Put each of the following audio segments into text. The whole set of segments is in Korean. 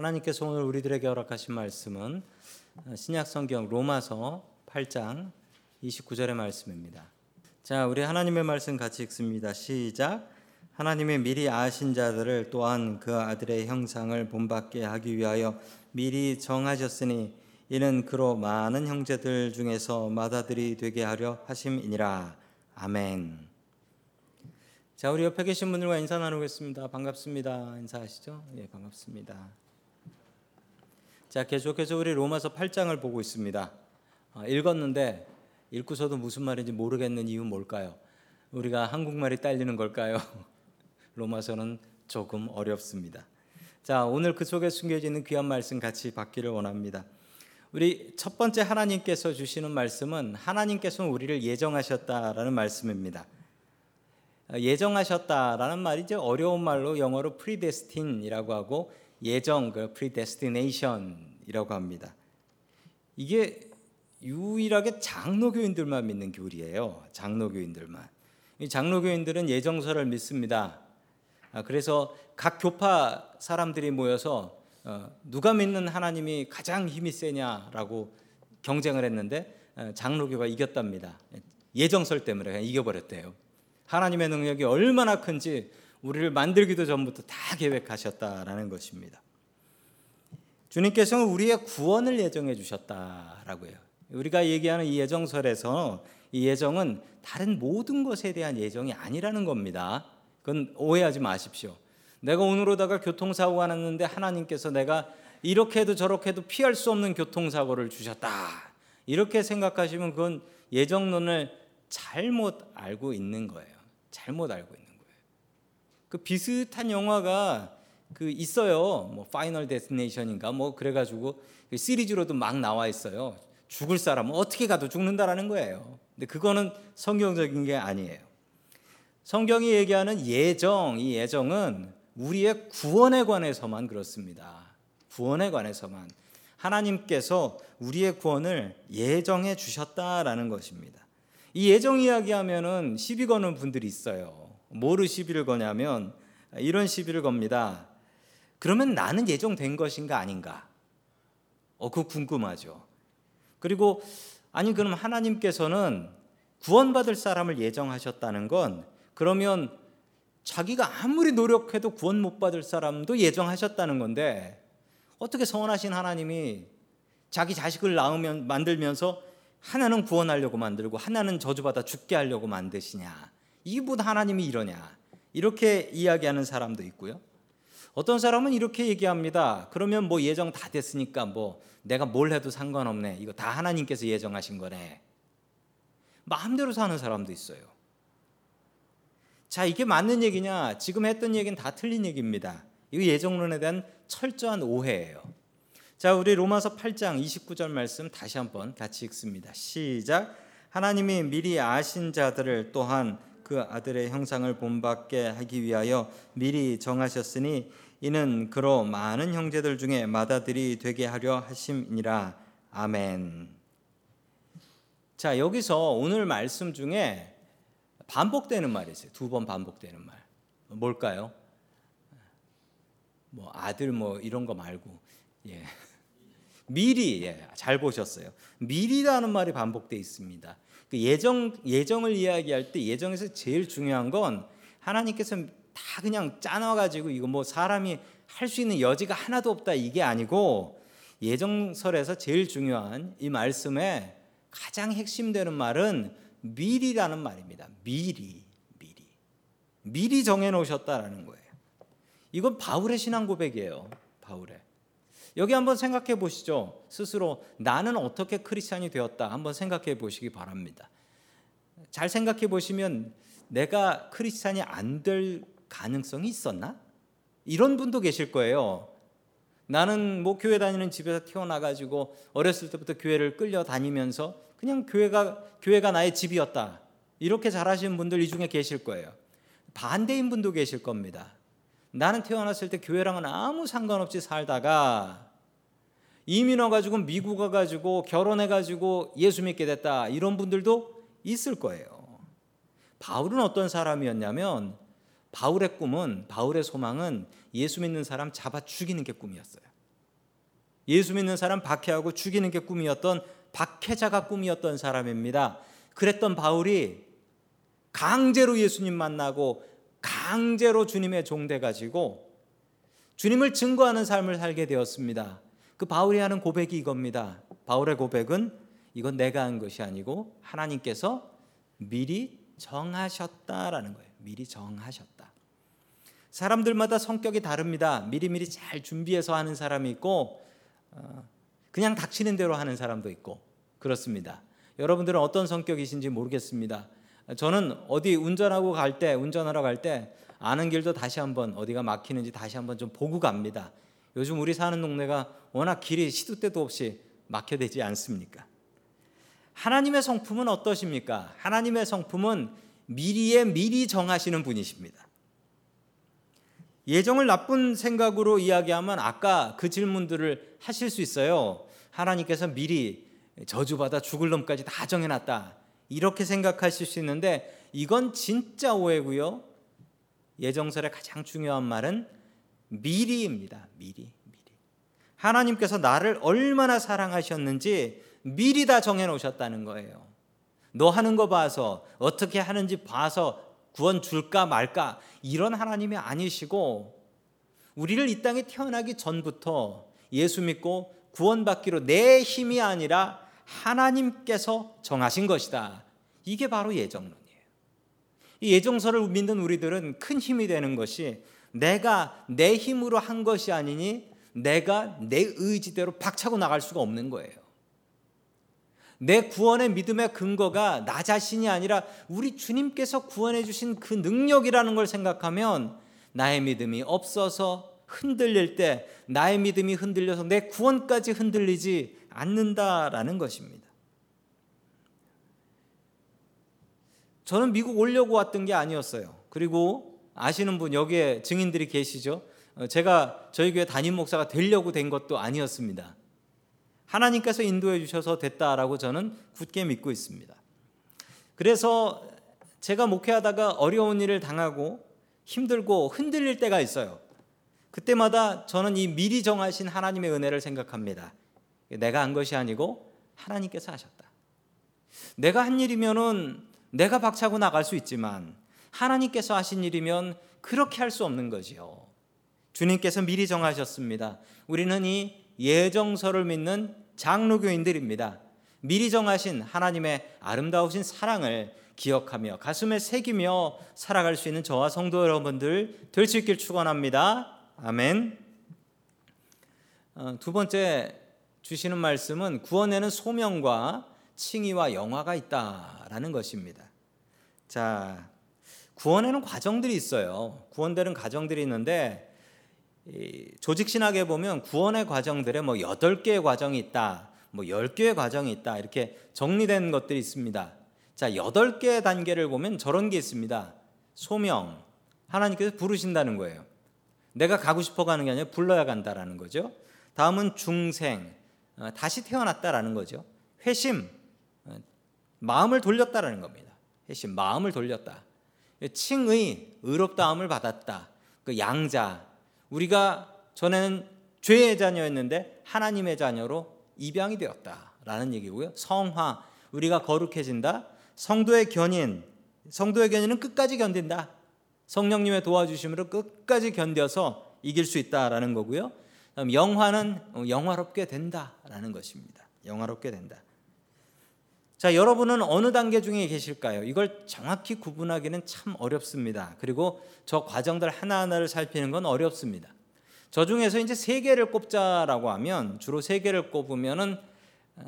하나님께서 오늘 우리들에게 허락하신 말씀은 신약 성경 로마서 8장 29절의 말씀입니다. 자, 우리 하나님의 말씀 같이 읽습니다. 시작. 하나님의 미리 아신 자들을 또한 그 아들의 형상을 본받게 하기 위하여 미리 정하셨으니 이는 그로 많은 형제들 중에서 맏아들이 되게 하려 하심이니라. 아멘. 자, 우리 옆에 계신 분들과 인사 나누겠습니다. 반갑습니다. 인사하시죠? 예, 반갑습니다. 자, 계속해서 우리 로마서 8장을 보고 있습니다. 어, 읽었는데 읽고서도 무슨 말인지 모르겠는 이유 뭘까요? 우리가 한국말이 딸리는 걸까요? 로마서는 조금 어렵습니다. 자, 오늘 그 속에 숨겨져 있는 귀한 말씀 같이 받기를 원합니다. 우리 첫 번째 하나님께서 주시는 말씀은 하나님께서는 우리를 예정하셨다라는 말씀입니다. 예정하셨다라는 말이 이제 어려운 말로 영어로 predestin이라고 하고 예정 그 predestination이라고 합니다. 이게 유일하게 장로교인들만 믿는 교리예요. 장로교인들만. 이 장로교인들은 예정설을 믿습니다. 아, 그래서 각 교파 사람들이 모여서 어, 누가 믿는 하나님이 가장 힘이 세냐라고 경쟁을 했는데 어, 장로교가 이겼답니다. 예정설 때문에 그냥 이겨버렸대요. 하나님의 능력이 얼마나 큰지 우리를 만들기도 전부터 다 계획하셨다라는 것입니다. 주님께서는 우리의 구원을 예정해 주셨다라고요. 우리가 얘기하는 이 예정설에서 이 예정은 다른 모든 것에 대한 예정이 아니라는 겁니다. 그건 오해하지 마십시오. 내가 오늘로다가 교통사고가 났는데 하나님께서 내가 이렇게 도 저렇게 도 피할 수 없는 교통사고를 주셨다. 이렇게 생각하시면 그건 예정론을 잘못 알고 있는 거예요. 잘못 알고. 그 비슷한 영화가 그 있어요. 뭐 Final Destination인가 뭐 그래 가지고 그 시리즈로도 막 나와 있어요. 죽을 사람은 어떻게 가도 죽는다라는 거예요. 근데 그거는 성경적인 게 아니에요. 성경이 얘기하는 예정, 이 예정은 우리의 구원에 관해서만 그렇습니다. 구원에 관해서만 하나님께서 우리의 구원을 예정해 주셨다라는 것입니다. 이 예정 이야기하면은 시비 거는 분들이 있어요. 뭐를 시비를 거냐면 이런 시비를 겁니다. 그러면 나는 예정된 것인가 아닌가? 어, 그 궁금하죠. 그리고 아니 그럼 하나님께서는 구원받을 사람을 예정하셨다는 건 그러면 자기가 아무리 노력해도 구원 못 받을 사람도 예정하셨다는 건데 어떻게 선하신 하나님이 자기 자식을 낳으면 만들면서 하나는 구원하려고 만들고 하나는 저주받아 죽게 하려고 만드시냐? 이보다 하나님이 이러냐? 이렇게 이야기하는 사람도 있고요. 어떤 사람은 이렇게 얘기합니다. 그러면 뭐 예정 다 됐으니까 뭐 내가 뭘 해도 상관없네. 이거 다 하나님께서 예정하신 거네. 마음대로 사는 사람도 있어요. 자, 이게 맞는 얘기냐? 지금 했던 얘기는 다 틀린 얘기입니다. 이거 예정론에 대한 철저한 오해예요. 자, 우리 로마서 8장 29절 말씀 다시 한번 같이 읽습니다. 시작. 하나님이 미리 아신 자들을 또한 그 아들의 형상을 본받게 하기 위하여 미리 정하셨으니 이는 그로 많은 형제들 중에 맏아들이 되게 하려 하심이니라. 아멘. 자, 여기서 오늘 말씀 중에 반복되는 말이 있어요. 두 번 반복되는 말. 뭘까요? 뭐 아들 뭐 이런 거 말고 예. 미리 예, 잘 보셨어요. 미리라는 말이 반복돼 있습니다. 그 예정 예정을 이야기할 때 예정에서 제일 중요한 건 하나님께서 다 그냥 짜놔 가지고 이거 뭐 사람이 할 수 있는 여지가 하나도 없다 이게 아니고 예정설에서 제일 중요한 이 말씀에 가장 핵심되는 말은 미리라는 말입니다. 미리 미리 미리 정해 놓으셨다라는 거예요. 이건 바울의 신앙 고백이에요. 바울의 여기 한번 생각해 보시죠. 스스로 나는 어떻게 크리스천이 되었다 한번 생각해 보시기 바랍니다. 잘 생각해 보시면 내가 크리스천이 안 될 가능성이 있었나? 이런 분도 계실 거예요. 나는 뭐 교회 다니는 집에서 태어나 가지고 어렸을 때부터 교회를 끌려 다니면서 그냥 교회가 교회가 나의 집이었다. 이렇게 잘하시는 분들 이 중에 계실 거예요. 반대인 분도 계실 겁니다. 나는 태어났을 때 교회랑은 아무 상관없이 살다가 이민 와가지고 미국 와가지고 결혼해가지고 예수 믿게 됐다 이런 분들도 있을 거예요. 바울은 어떤 사람이었냐면 바울의 꿈은 바울의 소망은 예수 믿는 사람 잡아 죽이는 게 꿈이었어요. 예수 믿는 사람 박해하고 죽이는 게 꿈이었던 박해자가 꿈이었던 사람입니다. 그랬던 바울이 강제로 예수님 만나고 강제로 주님의 종돼 가지고 주님을 증거하는 삶을 살게 되었습니다. 그 바울이 하는 고백이 이겁니다. 바울의 고백은 이건 내가 한 것이 아니고 하나님께서 미리 정하셨다라는 거예요. 미리 정하셨다. 사람들마다 성격이 다릅니다. 미리미리 잘 준비해서 하는 사람이 있고 어, 그냥 닥치는 대로 하는 사람도 있고 그렇습니다. 여러분들은 어떤 성격이신지 모르겠습니다. 저는 어디 운전하고 갈 때, 운전하러 갈 때 아는 길도 다시 한번 어디가 막히는지 다시 한번 좀 보고 갑니다. 요즘 우리 사는 동네가 워낙 길이 시도 때도 없이 막혀되지 않습니까? 하나님의 성품은 어떠십니까? 하나님의 성품은 미리에 미리 정하시는 분이십니다. 예정을 나쁜 생각으로 이야기하면 아까 그 질문들을 하실 수 있어요. 하나님께서 미리 저주받아 죽을 놈까지 다 정해놨다. 이렇게 생각하실 수 있는데 이건 진짜 오해고요. 예정설의 가장 중요한 말은 미리입니다. 미리, 미리. 하나님께서 나를 얼마나 사랑하셨는지 미리 다 정해 놓으셨다는 거예요. 너 하는 거 봐서 어떻게 하는지 봐서 구원 줄까 말까 이런 하나님이 아니시고 우리를 이 땅에 태어나기 전부터 예수 믿고 구원받기로 내 힘이 아니라 하나님께서 정하신 것이다. 이게 바로 예정론이에요. 이 예정서를 믿는 우리들은 큰 힘이 되는 것이 내가 내 힘으로 한 것이 아니니 내가 내 의지대로 박차고 나갈 수가 없는 거예요. 내 구원의 믿음의 근거가 나 자신이 아니라 우리 주님께서 구원해 주신 그 능력이라는 걸 생각하면 나의 믿음이 없어서 흔들릴 때 나의 믿음이 흔들려서 내 구원까지 흔들리지 않는다라는 것입니다. 저는 미국 오려고 왔던 게 아니었어요. 그리고 아시는 분 여기에 증인들이 계시죠? 어, 제가 저희 교회 담임 목사가 되려고 된 것도 아니었습니다. 하나님께서 인도해 주셔서 됐다라고 저는 굳게 믿고 있습니다. 그래서 제가 목회하다가 어려운 일을 당하고 힘들고 흔들릴 때가 있어요. 그때마다 저는 이 미리 정하신 하나님의 은혜를 생각합니다. 내가 한 것이 아니고 하나님께서 하셨다. 내가 한 일이면은 내가 박차고 나갈 수 있지만 하나님께서 하신 일이면 그렇게 할 수 없는 거지요. 주님께서 미리 정하셨습니다. 우리는 이 예정서를 믿는 장로교인들입니다. 미리 정하신 하나님의 아름다우신 사랑을 기억하며 가슴에 새기며 살아갈 수 있는 저와 성도 여러분들 될 수 있길 축원합니다. 아멘. 어, 두 번째 주시는 말씀은 구원에는 소명과 칭의와 영화가 있다라는 것입니다. 자, 구원에는 과정들이 있어요. 구원되는 과정들이 있는데 조직 신학에 보면 구원의 과정들에 뭐 8개의 과정이 있다. 뭐 10개의 과정이 있다. 이렇게 정리된 것들이 있습니다. 자, 8개의 단계를 보면 저런 게 있습니다. 소명. 하나님께서 부르신다는 거예요. 내가 가고 싶어 가는 게 아니라 불러야 간다라는 거죠. 다음은 중생. 어, 다시 태어났다라는 거죠. 회심. 어, 마음을 돌렸다라는 겁니다. 회심. 마음을 돌렸다. 칭의. 의롭다함을 받았다. 그 양자. 우리가 전에는 죄의 자녀였는데 하나님의 자녀로 입양이 되었다라는 얘기고요. 성화 우리가 거룩해진다. 성도의 견인 성도의 견인은 끝까지 견딘다. 성령님의 도와주심으로 끝까지 견뎌서 이길 수 있다라는 거고요. 영화는 영화롭게 된다라는 것입니다. 영화롭게 된다. 자, 여러분은 어느 단계 중에 계실까요? 이걸 정확히 구분하기는 참 어렵습니다. 그리고 저 과정들 하나하나를 살피는 건 어렵습니다. 저 중에서 이제 세 개를 꼽자라고 하면 주로 세 개를 꼽으면은 어,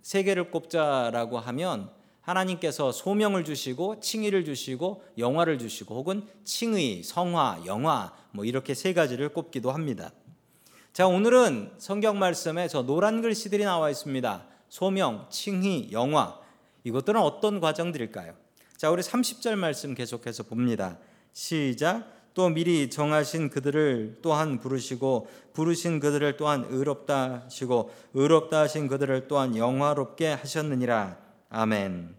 세 개를 꼽자라고 하면 하나님께서 소명을 주시고 칭의를 주시고 영화를 주시고 혹은 칭의, 성화, 영화 뭐 이렇게 세 가지를 꼽기도 합니다. 자, 오늘은 성경 말씀에 저 노란 글씨들이 나와 있습니다. 소명, 칭의, 영화 이것들은 어떤 과정들일까요? 자, 우리 30절 말씀 계속해서 봅니다. 시작. 또 미리 정하신 그들을 또한 부르시고 부르신 그들을 또한 의롭다 하시고 의롭다 하신 그들을 또한 영화롭게 하셨느니라. 아멘.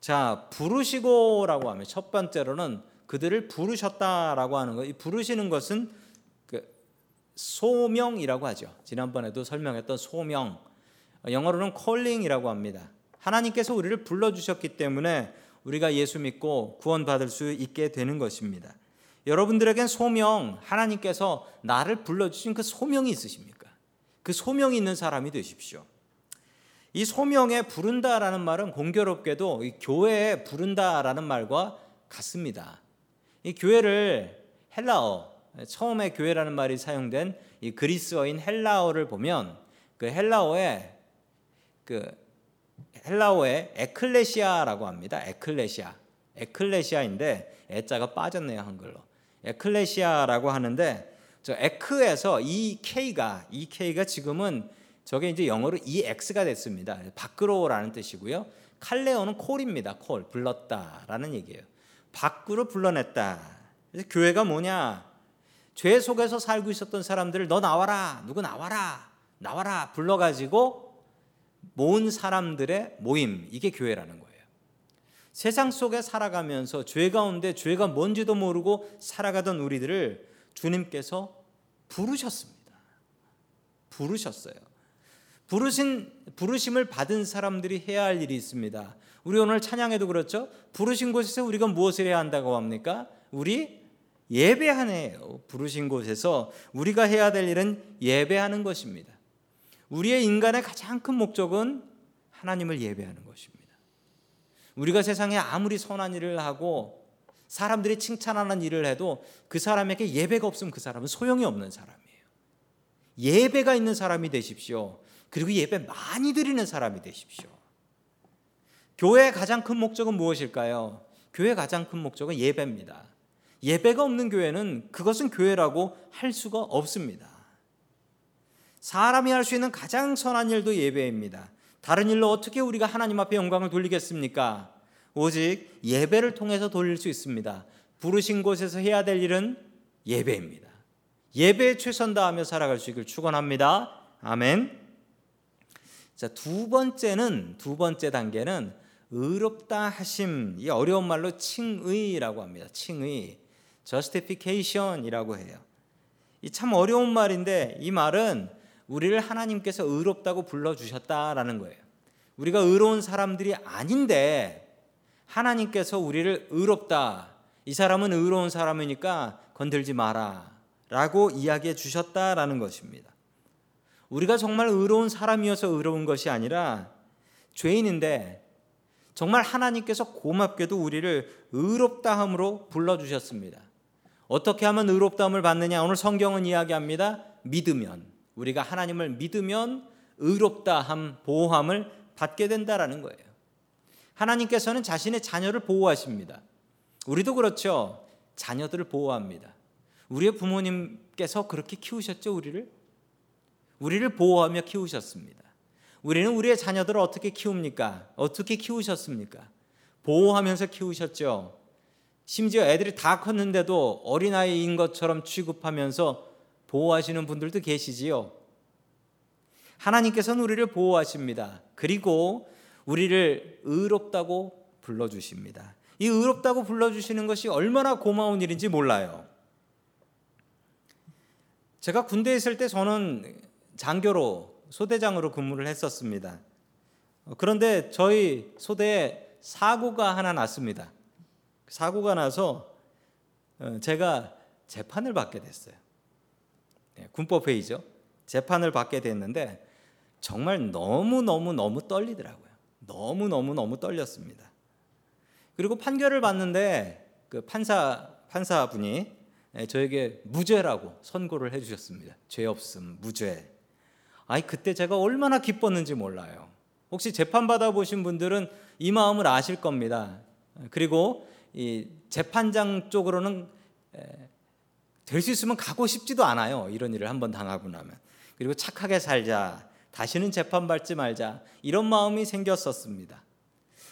자, 부르시고라고 하면 첫 번째로는 그들을 부르셨다라고 하는 거. 이 부르시는 것은 그 소명이라고 하죠. 지난번에도 설명했던 소명. 영어로는 calling이라고 합니다. 하나님께서 우리를 불러 주셨기 때문에 우리가 예수 믿고 구원받을 수 있게 되는 것입니다. 여러분들에겐 소명, 하나님께서 나를 불러 주신 그 소명이 있으십니까? 그 소명이 있는 사람이 되십시오. 이 소명에 부른다라는 말은 공교롭게도 교회에 부른다라는 말과 같습니다. 이 교회를 헬라어, 처음에 교회라는 말이 사용된 이 그리스어인 헬라어를 보면 그 헬라어에 그 헬라어에 에클레시아라고 합니다. 에클레시아. 에클레시아인데 애자가 빠졌네요, 한글로. 에클레시아라고 하는데 저 에크에서 이 K가 이 K가 지금은 저게 이제 영어로 EX가 됐습니다. 밖으로라는 뜻이고요. 칼레오는 콜입니다. 콜 불렀다라는 얘기예요. 밖으로 불러냈다. 그래서 교회가 뭐냐? 죄 속에서 살고 있었던 사람들을 너 나와라. 누구 나와라. 나와라. 불러 가지고 모은 사람들의 모임. 이게 교회라는 거예요. 세상 속에 살아가면서 죄 가운데 죄가 뭔지도 모르고 살아가던 우리들을 주님께서 부르셨습니다. 부르셨어요. 부르신 부르심을 받은 사람들이 해야 할 일이 있습니다. 우리 오늘 찬양에도 그렇죠. 부르신 곳에서 우리가 무엇을 해야 한다고 합니까? 우리 예배하네요. 부르신 곳에서 우리가 해야 될 일은 예배하는 것입니다. 우리의 인간의 가장 큰 목적은 하나님을 예배하는 것입니다. 우리가 세상에 아무리 선한 일을 하고 사람들이 칭찬하는 일을 해도 그 사람에게 예배가 없으면 그 사람은 소용이 없는 사람이에요. 예배가 있는 사람이 되십시오. 그리고 예배 많이 드리는 사람이 되십시오. 교회의 가장 큰 목적은 무엇일까요? 교회의 가장 큰 목적은 예배입니다. 예배가 없는 교회는 그것은 교회라고 할 수가 없습니다. 사람이 할 수 있는 가장 선한 일도 예배입니다. 다른 일로 어떻게 우리가 하나님 앞에 영광을 돌리겠습니까? 오직 예배를 통해서 돌릴 수 있습니다. 부르신 곳에서 해야 될 일은 예배입니다. 예배에 최선 다하며 살아갈 수 있길 축원합니다. 아멘. 자, 두 번째는 두 번째 단계는 의롭다 하심. 이 어려운 말로 칭의라고 합니다. 칭의. Justification이라고 해요. 이 참 어려운 말인데 이 말은 우리를 하나님께서 의롭다고 불러 주셨다라는 거예요. 우리가 의로운 사람들이 아닌데 하나님께서 우리를 의롭다. 이 사람은 의로운 사람이니까 건들지 마라. 라고 이야기해 주셨다라는 것입니다. 우리가 정말 의로운 사람이어서 의로운 것이 아니라 죄인인데 정말 하나님께서 고맙게도 우리를 의롭다 함으로 불러 주셨습니다. 어떻게 하면 의롭다함을 받느냐? 오늘 성경은 이야기합니다. 믿으면. 우리가 하나님을 믿으면 의롭다함, 보호함을 받게 된다라는 거예요. 하나님께서는 자신의 자녀를 보호하십니다. 우리도 그렇죠. 자녀들을 보호합니다. 우리의 부모님께서 그렇게 키우셨죠, 우리를? 우리를 보호하며 키우셨습니다. 우리는 우리의 자녀들을 어떻게 키웁니까? 어떻게 키우셨습니까? 보호하면서 키우셨죠. 심지어 애들이 다 컸는데도 어린아이인 것처럼 취급하면서 보호하시는 분들도 계시지요. 하나님께서는 우리를 보호하십니다. 그리고 우리를 의롭다고 불러주십니다. 이 의롭다고 불러주시는 것이 얼마나 고마운 일인지 몰라요. 제가 군대에 있을 때 저는 장교로 소대장으로 근무를 했었습니다. 그런데 저희 소대에 사고가 하나 났습니다. 사고가 나서 어, 제가 재판을 받게 됐어요. 네, 군법 회의죠. 재판을 받게 됐는데 정말 너무 너무 너무 떨리더라고요. 너무 너무 너무 떨렸습니다. 그리고 판결을 받는데 그 판사 판사분이 네, 저에게 무죄라고 선고를 해주셨습니다. 죄 없음, 무죄. 아니 그때 제가 얼마나 기뻤는지 몰라요. 혹시 재판 받아 보신 분들은 이 마음을 아실 겁니다. 그리고 이 재판장 쪽으로는 될 수 있으면 가고 싶지도 않아요. 이런 일을 한번 당하고 나면. 그리고 착하게 살자. 다시는 재판 받지 말자. 이런 마음이 생겼었습니다.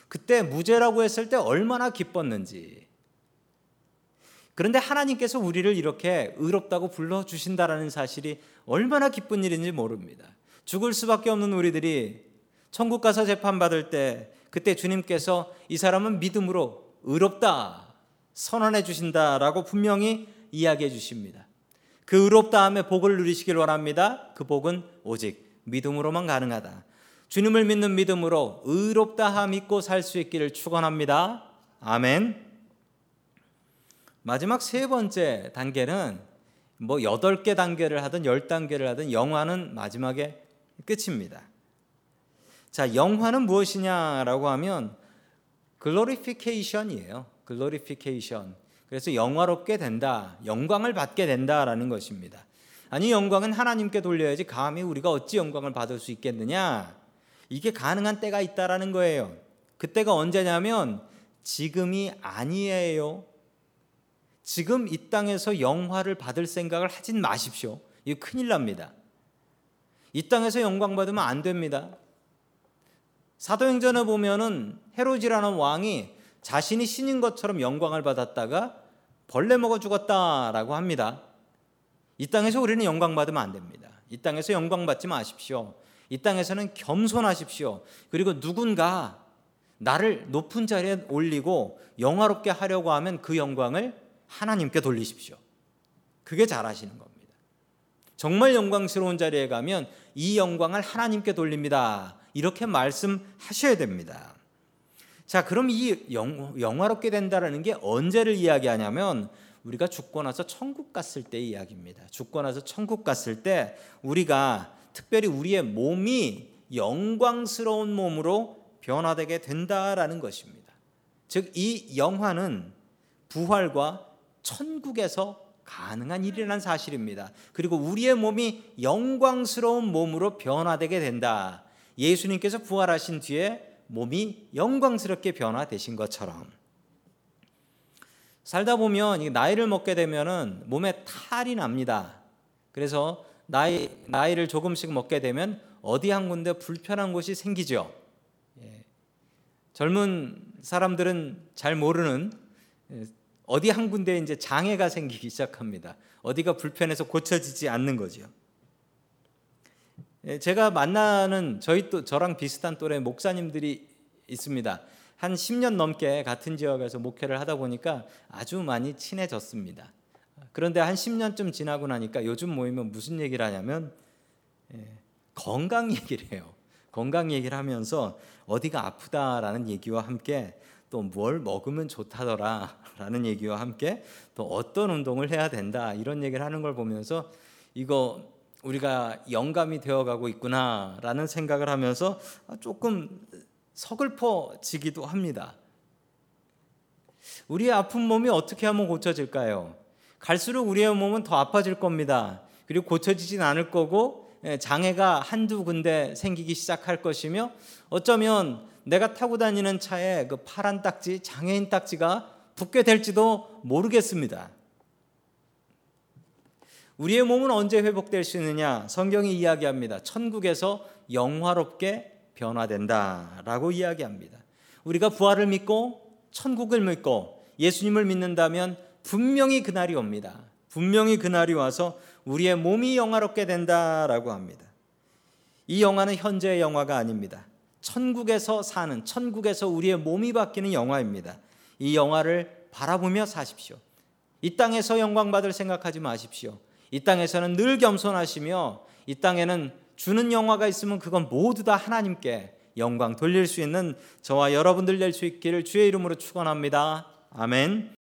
그때 무죄라고 했을 때 얼마나 기뻤는지. 그런데 하나님께서 우리를 이렇게 의롭다고 불러 주신다라는 사실이 얼마나 기쁜 일인지 모릅니다. 죽을 수밖에 없는 우리들이 천국 가서 재판 받을 때 그때 주님께서 이 사람은 믿음으로 의롭다 선언해 주신다라고 분명히 이야기해 주십니다. 그 의롭다함의 복을 누리시길 원합니다. 그 복은 오직 믿음으로만 가능하다. 주님을 믿는 믿음으로 의롭다함 있고 살 수 있기를 축원합니다. 아멘. 마지막 세 번째 단계는 뭐 여덟 개 단계를 하든 열 단계를 하든 영화는 마지막에 끝입니다. 자, 영화는 무엇이냐라고 하면 글로리피케이션이에요. 글로리피케이션. 그래서 영화롭게 된다, 영광을 받게 된다라는 것입니다. 아니 영광은 하나님께 돌려야지 감히 우리가 어찌 영광을 받을 수 있겠느냐? 이게 가능한 때가 있다라는 거예요. 그때가 언제냐면 지금이 아니에요. 지금 이 땅에서 영화를 받을 생각을 하진 마십시오. 이거 큰일 납니다. 이 땅에서 영광 받으면 안 됩니다. 사도행전에 보면은 헤로지라는 왕이 자신이 신인 것처럼 영광을 받았다가 벌레 먹어 죽었다라고 합니다. 이 땅에서 우리는 영광 받으면 안 됩니다. 이 땅에서 영광 받지 마십시오. 이 땅에서는 겸손하십시오. 그리고 누군가 나를 높은 자리에 올리고 영화롭게 하려고 하면 그 영광을 하나님께 돌리십시오. 그게 잘하시는 겁니다. 정말 영광스러운 자리에 가면 이 영광을 하나님께 돌립니다. 이렇게 말씀하셔야 됩니다. 자, 그럼 이 영, 영화롭게 된다라는 게 언제를 이야기하냐면 우리가 죽고 나서 천국 갔을 때 이야기입니다. 죽고 나서 천국 갔을 때 우리가 특별히 우리의 몸이 영광스러운 몸으로 변화되게 된다라는 것입니다. 즉, 이 영화는 부활과 천국에서 가능한 일이라는 사실입니다. 그리고 우리의 몸이 영광스러운 몸으로 변화되게 된다. 예수님께서 부활하신 뒤에 몸이 영광스럽게 변화되신 것처럼 살다 보면 나이를 먹게 되면은 몸에 탈이 납니다. 그래서 나이 나이를 조금씩 먹게 되면 어디 한 군데 불편한 곳이 생기죠. 예. 젊은 사람들은 잘 모르는 예, 어디 한 군데 이제 장애가 생기기 시작합니다. 어디가 불편해서 고쳐지지 않는 거죠. 예, 제가 만나는 저희 또 저랑 비슷한 또래 목사님들이 있습니다. 한 10년 넘게 같은 지역에서 목회를 하다 보니까 아주 많이 친해졌습니다. 그런데 한 10년쯤 지나고 나니까 요즘 모이면 무슨 얘기를 하냐면 예, 건강 얘기를 해요. 건강 얘기를 하면서 어디가 아프다라는 얘기와 함께 또 뭘 먹으면 좋다더라라는 얘기와 함께 또 어떤 운동을 해야 된다 이런 얘기를 하는 걸 보면서 이거 우리가 영감이 되어가고 있구나라는 생각을 하면서 조금 서글퍼지기도 합니다. 우리의 아픈 몸이 어떻게 하면 고쳐질까요? 갈수록 우리의 몸은 더 아파질 겁니다. 그리고 고쳐지진 않을 거고 예, 장애가 한두 군데 생기기 시작할 것이며 어쩌면 내가 타고 다니는 차에 그 파란 딱지, 장애인 딱지가 붙게 될지도 모르겠습니다. 우리의 몸은 언제 회복될 수 있느냐? 성경이 이야기합니다. 천국에서 영화롭게 변화된다라고 이야기합니다. 우리가 부활을 믿고 천국을 믿고 예수님을 믿는다면 분명히 그날이 옵니다. 분명히 그날이 와서 우리의 몸이 영화롭게 된다라고 합니다. 이 영화는 현재의 영화가 아닙니다. 천국에서 사는 천국에서 우리의 몸이 바뀌는 영화입니다. 이 영화를 바라보며 사십시오. 이 땅에서 영광 받을 생각하지 마십시오. 이 땅에서는 늘 겸손하시며 이 땅에는 주는 영화가 있으면 그건 모두 다 하나님께 영광 돌릴 수 있는 저와 여러분들 될 수 있기를 주의 이름으로 축원합니다. 아멘.